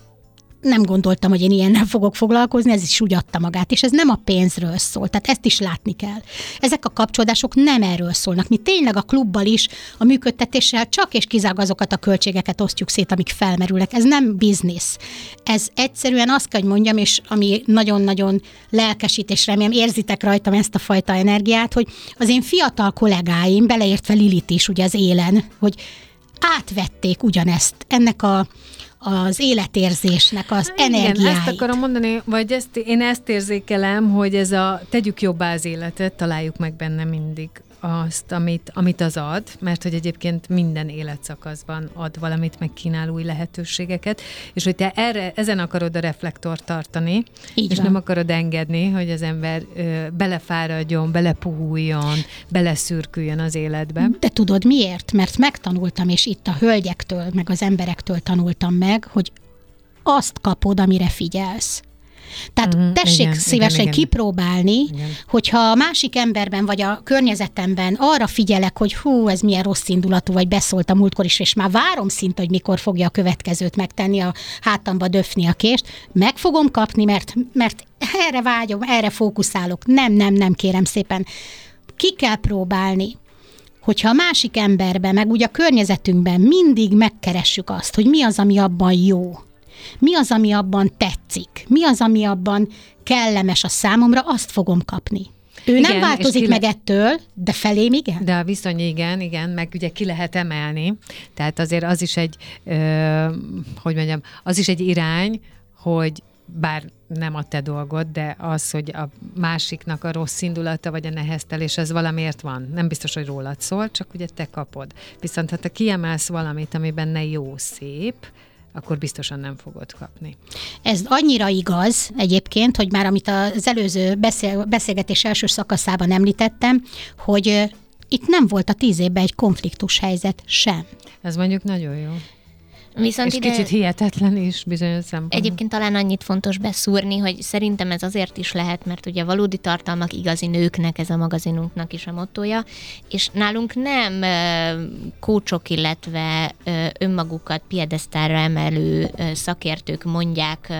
nem gondoltam, hogy én ilyennel fogok foglalkozni, ez is úgy adta magát, és ez nem a pénzről szól, tehát ezt is látni kell. Ezek a kapcsolódások nem erről szólnak. Mi tényleg a klubbal is a működtetéssel csak és kizárólag azokat a költségeket osztjuk szét, amik felmerülnek. Ez nem biznisz. Ez egyszerűen azt kell, hogy mondjam, és ami nagyon-nagyon lelkesít, és remélem érzitek rajtam ezt a fajta energiát, hogy az én fiatal kollégáim, beleértve Lilit is ugye az élen, hogy átvették ugyanezt, ennek a az életérzésnek az Igen, energiáit. ezt akarom mondani, vagy ezt, én ezt érzékelem, hogy ez a tegyük jobbá az életet, találjuk meg benne mindig azt, amit, amit az ad, mert hogy egyébként minden életszakaszban ad valamit, meg kínál új lehetőségeket, és hogy te erre, ezen akarod a reflektort tartani, Így és van. nem akarod engedni, hogy az ember ö, belefáradjon, belepuhuljon, beleszürküljön az életbe. De tudod miért? Mert megtanultam, és itt a hölgyektől, meg az emberektől tanultam meg, hogy azt kapod, amire figyelsz. Tehát uh-huh, tessék igen, szívesen igen, kipróbálni, igen. hogyha a másik emberben vagy a környezetemben arra figyelek, hogy hú, ez milyen rossz indulatú, vagy beszólt a múltkor is, és már várom szinte, hogy mikor fogja a következőt megtenni, a hátamba döfni a kést, meg fogom kapni, mert, mert erre vágyom, erre fókuszálok. Nem, nem, nem, kérem szépen. Ki kell próbálni hogyha a másik emberben, meg úgy a környezetünkben mindig megkeressük azt, hogy mi az, ami abban jó, mi az, ami abban tetszik? Mi az, ami abban kellemes a számomra? Azt fogom kapni. Ő igen, nem változik le... meg ettől, de felém igen. De a viszony igen, igen, meg ugye ki lehet emelni. Tehát azért az is egy, ö, hogy mondjam, az is egy irány, hogy bár nem a te dolgod, de az, hogy a másiknak a rossz indulata vagy a neheztelés, ez valamiért van. Nem biztos, hogy rólad szól, csak ugye te kapod. Viszont ha te kiemelsz valamit, ami benne jó, szép, akkor biztosan nem fogod kapni. Ez annyira igaz egyébként, hogy már amit az előző beszél, beszélgetés első szakaszában említettem, hogy itt nem volt a tíz évben egy konfliktus helyzet sem. Ez mondjuk nagyon jó. Viszont és ide... kicsit hihetetlen is bizonyos szempontból. Egyébként talán annyit fontos beszúrni, hogy szerintem ez azért is lehet, mert ugye valódi tartalmak igazi nőknek, ez a magazinunknak is a mottoja, és nálunk nem kócsok, illetve önmagukat piedesztára emelő szakértők mondják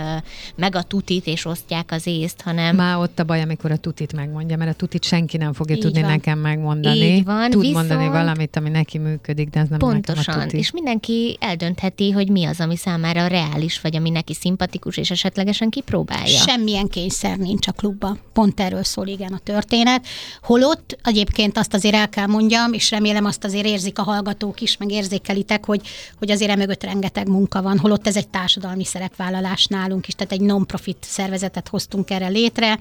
meg a tutit és osztják az észt, hanem... Már ott a baj, amikor a tutit megmondja, mert a tutit senki nem fogja Így tudni van. nekem megmondani. Így van, Tud viszont... mondani valamit, ami neki működik, de ez nem Pontosan, nekem a tuti. és mindenki eldöntheti, hogy mi az, ami számára reális, vagy ami neki szimpatikus, és esetlegesen kipróbálja. Semmilyen kényszer nincs a klubban. Pont erről szól igen a történet. Holott egyébként azt azért el kell mondjam, és remélem azt azért érzik a hallgatók is, meg érzékelitek, hogy, hogy azért emögött rengeteg munka van. Holott ez egy társadalmi szerepvállalás nálunk is, tehát egy non-profit szervezetet hoztunk erre létre.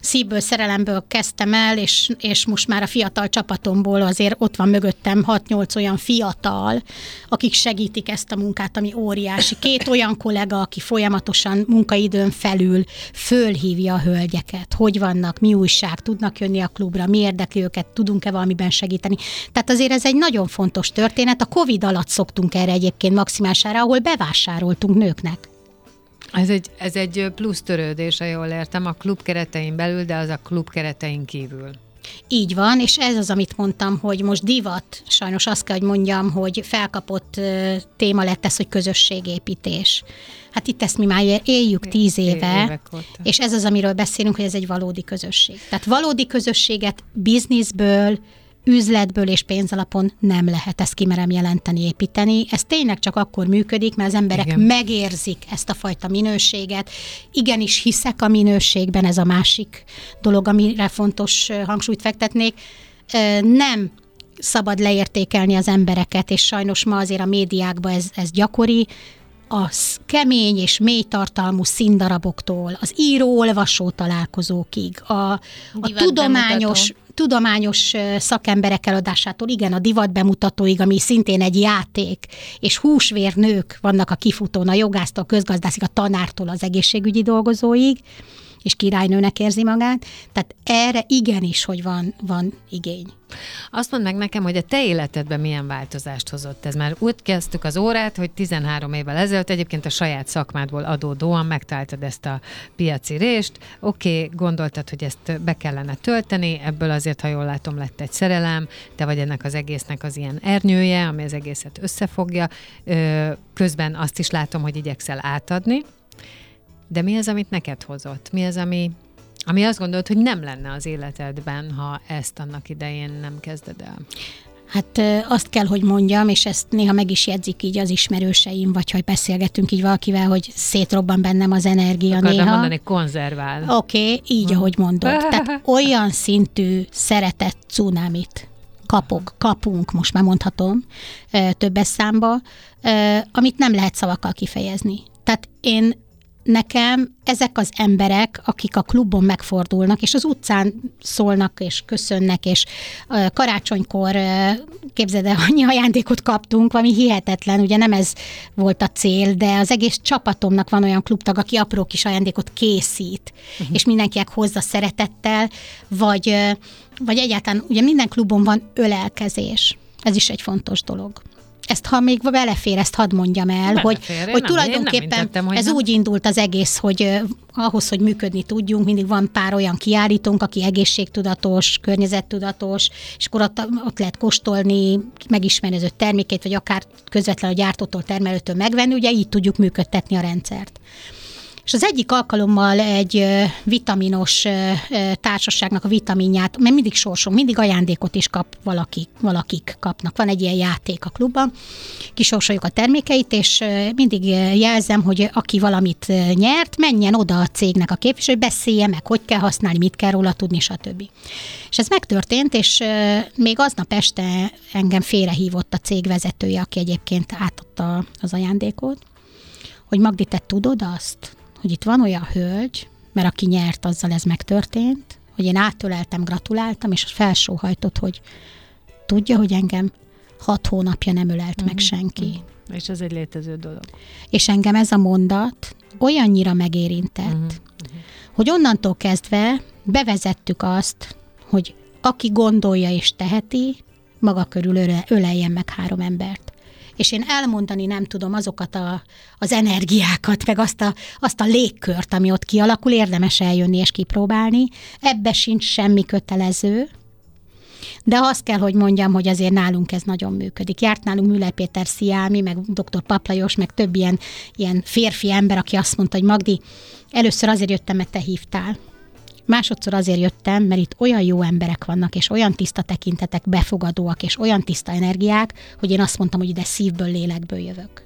Szívből, szerelemből kezdtem el, és, és most már a fiatal csapatomból azért ott van mögöttem 6-8 olyan fiatal, akik segítik ezt a munkát, ami óriási. Két olyan kollega, aki folyamatosan munkaidőn felül fölhívja a hölgyeket, hogy vannak, mi újság, tudnak jönni a klubra, mi érdekli őket, tudunk-e valamiben segíteni. Tehát azért ez egy nagyon fontos történet. A Covid alatt szoktunk erre egyébként maximására, ahol bevásároltunk nőknek. Ez egy, ez egy plusz törődés, ha jól értem, a klub keretein belül, de az a klub keretein kívül. Így van, és ez az, amit mondtam, hogy most divat, sajnos azt kell, hogy mondjam, hogy felkapott téma lett ez, hogy közösségépítés. Hát itt ezt mi már éljük tíz éve, és ez az, amiről beszélünk, hogy ez egy valódi közösség. Tehát valódi közösséget bizniszből, üzletből és pénzalapon nem lehet ezt kimerem jelenteni, építeni. Ez tényleg csak akkor működik, mert az emberek Igen. megérzik ezt a fajta minőséget. Igenis hiszek a minőségben, ez a másik dolog, amire fontos hangsúlyt fektetnék. Nem szabad leértékelni az embereket, és sajnos ma azért a médiákban ez, ez gyakori, a kemény és mély tartalmú színdaraboktól, az író-olvasó találkozókig, a, a tudományos, tudományos szakemberek eladásától, igen, a divat bemutatóig, ami szintén egy játék, és húsvérnők vannak a kifutón, a jogásztól, a közgazdászig, a tanártól az egészségügyi dolgozóig, és királynőnek érzi magát. Tehát erre igenis, hogy van, van igény. Azt mondd meg nekem, hogy a te életedben milyen változást hozott ez. Már úgy kezdtük az órát, hogy 13 évvel ezelőtt egyébként a saját szakmádból adódóan megtaláltad ezt a piaci rést. Oké, okay, gondoltad, hogy ezt be kellene tölteni, ebből azért, ha jól látom, lett egy szerelem, te vagy ennek az egésznek az ilyen ernyője, ami az egészet összefogja. Közben azt is látom, hogy igyekszel átadni, de mi az, amit neked hozott? Mi az, ami, ami azt gondolod, hogy nem lenne az életedben, ha ezt annak idején nem kezded el? Hát azt kell, hogy mondjam, és ezt néha meg is jegyzik így az ismerőseim, vagy hogy beszélgetünk így valakivel, hogy szétrobban bennem az energia Akartam néha. mondani, konzervál. Oké, okay, így, hmm. ahogy mondod. *laughs* Tehát olyan szintű szeretett cunamit kapok, kapunk, most már mondhatom, többes számba, amit nem lehet szavakkal kifejezni. Tehát én nekem ezek az emberek, akik a klubon megfordulnak, és az utcán szólnak, és köszönnek, és karácsonykor, képzeld el, annyi ajándékot kaptunk, ami hihetetlen, ugye nem ez volt a cél, de az egész csapatomnak van olyan klubtag, aki apró kis ajándékot készít, uh-huh. és mindenkinek hozza szeretettel, vagy, vagy egyáltalán ugye minden klubon van ölelkezés. Ez is egy fontos dolog ezt ha még belefér, ezt hadd mondjam el, belefér, hogy, hogy nem, tulajdonképpen nem hogy ez nem. úgy indult az egész, hogy ahhoz, hogy működni tudjunk, mindig van pár olyan kiállítónk, aki egészségtudatos, környezettudatos, és akkor ott, ott lehet kóstolni, megismerni az termékét, vagy akár közvetlenül a gyártótól, termelőtől megvenni, ugye így tudjuk működtetni a rendszert. És az egyik alkalommal egy vitaminos társaságnak a vitaminját, mert mindig sorsunk, mindig ajándékot is kap valaki, valakik kapnak. Van egy ilyen játék a klubban, kisorsoljuk a termékeit, és mindig jelzem, hogy aki valamit nyert, menjen oda a cégnek a képviselő, hogy beszélje meg, hogy kell használni, mit kell róla tudni, stb. És ez megtörtént, és még aznap este engem félrehívott a cég vezetője, aki egyébként átadta az ajándékot, hogy Magdi, te tudod azt, hogy itt van olyan hölgy, mert aki nyert, azzal ez megtörtént, hogy én átöleltem, gratuláltam, és felsóhajtott, hogy tudja, hogy engem hat hónapja nem ölelt uh-huh. meg mhm, senki. Uh-huh. És ez egy létező dolog. És engem ez a mondat olyannyira megérintett, uh-huh. hogy onnantól kezdve bevezettük azt, hogy aki gondolja és teheti, maga körül öle, öleljen meg három embert. És én elmondani nem tudom azokat a, az energiákat, meg azt a, azt a légkört, ami ott kialakul, érdemes eljönni és kipróbálni. Ebbe sincs semmi kötelező, de azt kell, hogy mondjam, hogy azért nálunk ez nagyon működik. Járt nálunk Müller Péter Sziámi, meg dr. Paplajos, meg több ilyen, ilyen férfi ember, aki azt mondta, hogy Magdi, először azért jöttem, mert te hívtál. Másodszor azért jöttem, mert itt olyan jó emberek vannak, és olyan tiszta tekintetek, befogadóak, és olyan tiszta energiák, hogy én azt mondtam, hogy ide szívből, lélekből jövök.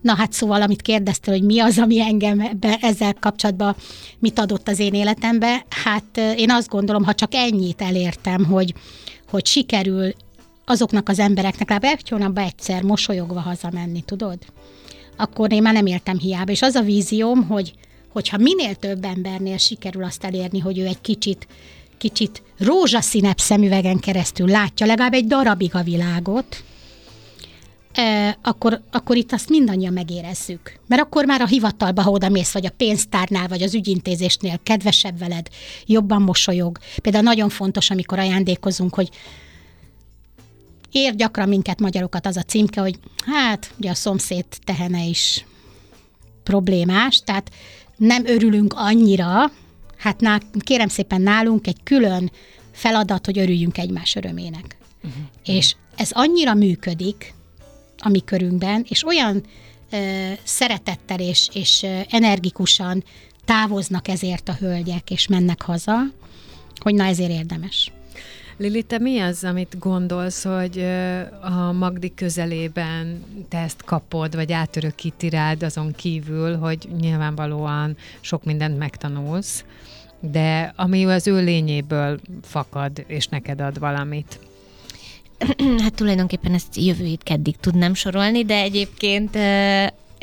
Na hát szóval, amit kérdeztél, hogy mi az, ami engem ebbe, ezzel kapcsolatban mit adott az én életembe, hát én azt gondolom, ha csak ennyit elértem, hogy, hogy sikerül azoknak az embereknek legalább egy hónapban egyszer mosolyogva hazamenni, tudod? Akkor én már nem éltem hiába. És az a vízióm, hogy hogyha minél több embernél sikerül azt elérni, hogy ő egy kicsit, kicsit rózsaszínebb szemüvegen keresztül látja legalább egy darabig a világot, akkor, akkor itt azt mindannyian megérezzük. Mert akkor már a hivatalba, ha oda mész, vagy a pénztárnál, vagy az ügyintézésnél kedvesebb veled, jobban mosolyog. Például nagyon fontos, amikor ajándékozunk, hogy ér gyakran minket magyarokat az a címke, hogy hát ugye a szomszéd tehene is problémás, tehát nem örülünk annyira, hát ná, kérem szépen nálunk egy külön feladat, hogy örüljünk egymás örömének. Uh-huh. És ez annyira működik a mi körünkben, és olyan ö, szeretettel és, és ö, energikusan távoznak ezért a hölgyek, és mennek haza, hogy na ezért érdemes. Lili, te mi az, amit gondolsz, hogy a Magdi közelében te ezt kapod, vagy átörökíti rád azon kívül, hogy nyilvánvalóan sok mindent megtanulsz, de ami az ő lényéből fakad, és neked ad valamit? Hát tulajdonképpen ezt jövő hét keddig tudnám sorolni, de egyébként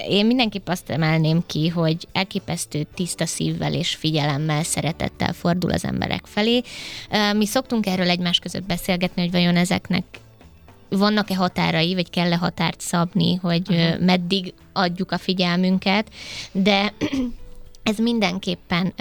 én mindenképp azt emelném ki, hogy elképesztő tiszta szívvel és figyelemmel, szeretettel fordul az emberek felé. Mi szoktunk erről egymás között beszélgetni, hogy vajon ezeknek vannak-e határai, vagy kell-e határt szabni, hogy Aha. meddig adjuk a figyelmünket, de *clears throat* ez mindenképpen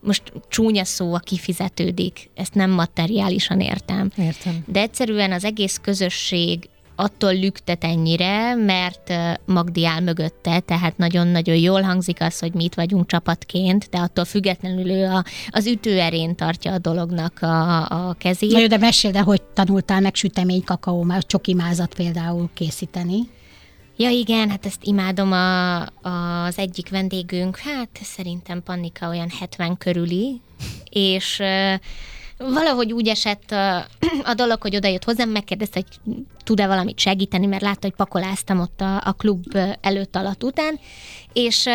most csúnya szó a kifizetődik, ezt nem materiálisan értem. Értem. De egyszerűen az egész közösség attól lüktet ennyire, mert Magdi áll mögötte, tehát nagyon-nagyon jól hangzik az, hogy mi itt vagyunk csapatként, de attól függetlenül ő a, az ütőerén tartja a dolognak a, a kezét. Na jó, de mesél, de hogy tanultál meg sütemény kakaó, csokimázat például készíteni? Ja igen, hát ezt imádom a, az egyik vendégünk, hát szerintem Pannika olyan 70 körüli, és valahogy úgy esett a, dolog, hogy oda jött hozzám, megkérdezte, hogy tud-e valamit segíteni, mert látta, hogy pakoláztam ott a, a klub előtt alatt után, és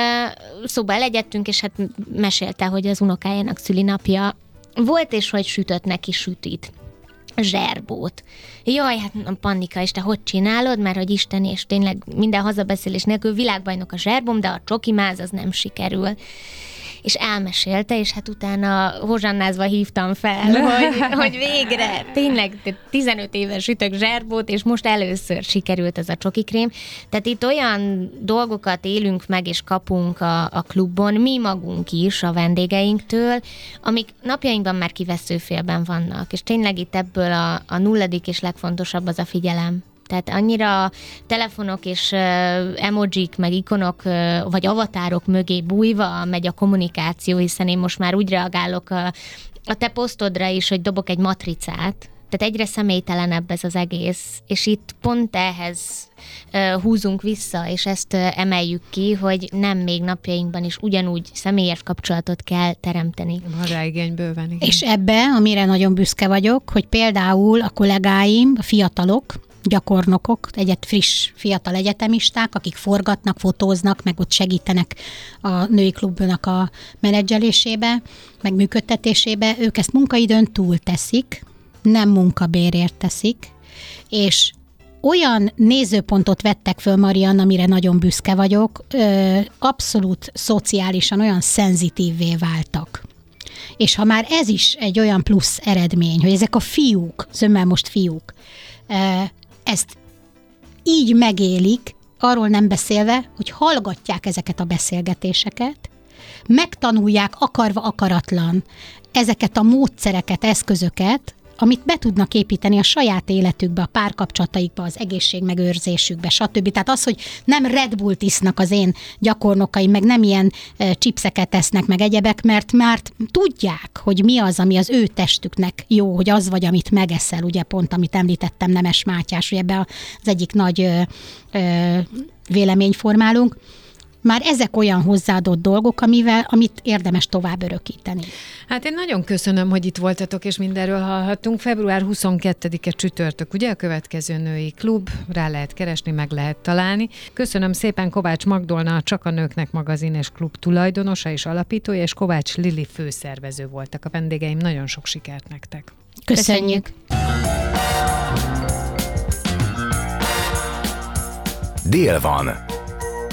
szóba elegyettünk, és hát mesélte, hogy az unokájának szülinapja volt, és hogy sütött neki sütit zserbót. Jaj, hát a Pannika, és te hogy csinálod? Mert hogy Isten, és tényleg minden hazabeszélés nélkül világbajnok a zserbom, de a csokimáz az nem sikerül és elmesélte, és hát utána hozsannázva hívtam fel, *laughs* hogy, hogy végre, tényleg 15 éves ütök zserbót, és most először sikerült ez a csokikrém. Tehát itt olyan dolgokat élünk meg, és kapunk a, a klubon, mi magunk is a vendégeinktől, amik napjainkban már kiveszőfélben vannak, és tényleg itt ebből a, a nulladik és legfontosabb az a figyelem. Tehát annyira telefonok és emojik, meg ikonok, vagy avatárok mögé bújva megy a kommunikáció, hiszen én most már úgy reagálok a, a te posztodra is, hogy dobok egy matricát, tehát egyre személytelenebb ez az egész, és itt pont ehhez uh, húzunk vissza, és ezt uh, emeljük ki, hogy nem még napjainkban is ugyanúgy személyes kapcsolatot kell teremteni. Van igény bőven, igen. És ebbe, amire nagyon büszke vagyok, hogy például a kollégáim, a fiatalok, gyakornokok, egyet friss fiatal egyetemisták, akik forgatnak, fotóznak, meg ott segítenek a női klubnak a menedzselésébe, meg működtetésébe. Ők ezt munkaidőn túl teszik, nem munkabérért teszik, és olyan nézőpontot vettek föl, Marian, amire nagyon büszke vagyok, abszolút szociálisan olyan szenzitívvé váltak. És ha már ez is egy olyan plusz eredmény, hogy ezek a fiúk, zömmel most fiúk, ezt így megélik, arról nem beszélve, hogy hallgatják ezeket a beszélgetéseket, megtanulják akarva akaratlan ezeket a módszereket, eszközöket, amit be tudnak építeni a saját életükbe, a párkapcsolataikba, az egészségmegőrzésükbe, stb. Tehát az, hogy nem Red Bullt isznak az én gyakornokaim, meg nem ilyen e, chipseket esznek, meg egyebek, mert már tudják, hogy mi az, ami az ő testüknek jó, hogy az vagy, amit megeszel, ugye pont, amit említettem, Nemes Mátyás, ugye ebbe az egyik nagy ö, ö, véleményformálunk, már ezek olyan hozzáadott dolgok, amivel, amit érdemes tovább örökíteni. Hát én nagyon köszönöm, hogy itt voltatok, és mindenről hallhattunk. Február 22-e csütörtök, ugye a következő női klub, rá lehet keresni, meg lehet találni. Köszönöm szépen Kovács Magdolna, a Csak a Nőknek magazin és klub tulajdonosa és alapítója, és Kovács Lili főszervező voltak a vendégeim. Nagyon sok sikert nektek. Köszönjük. Dél van.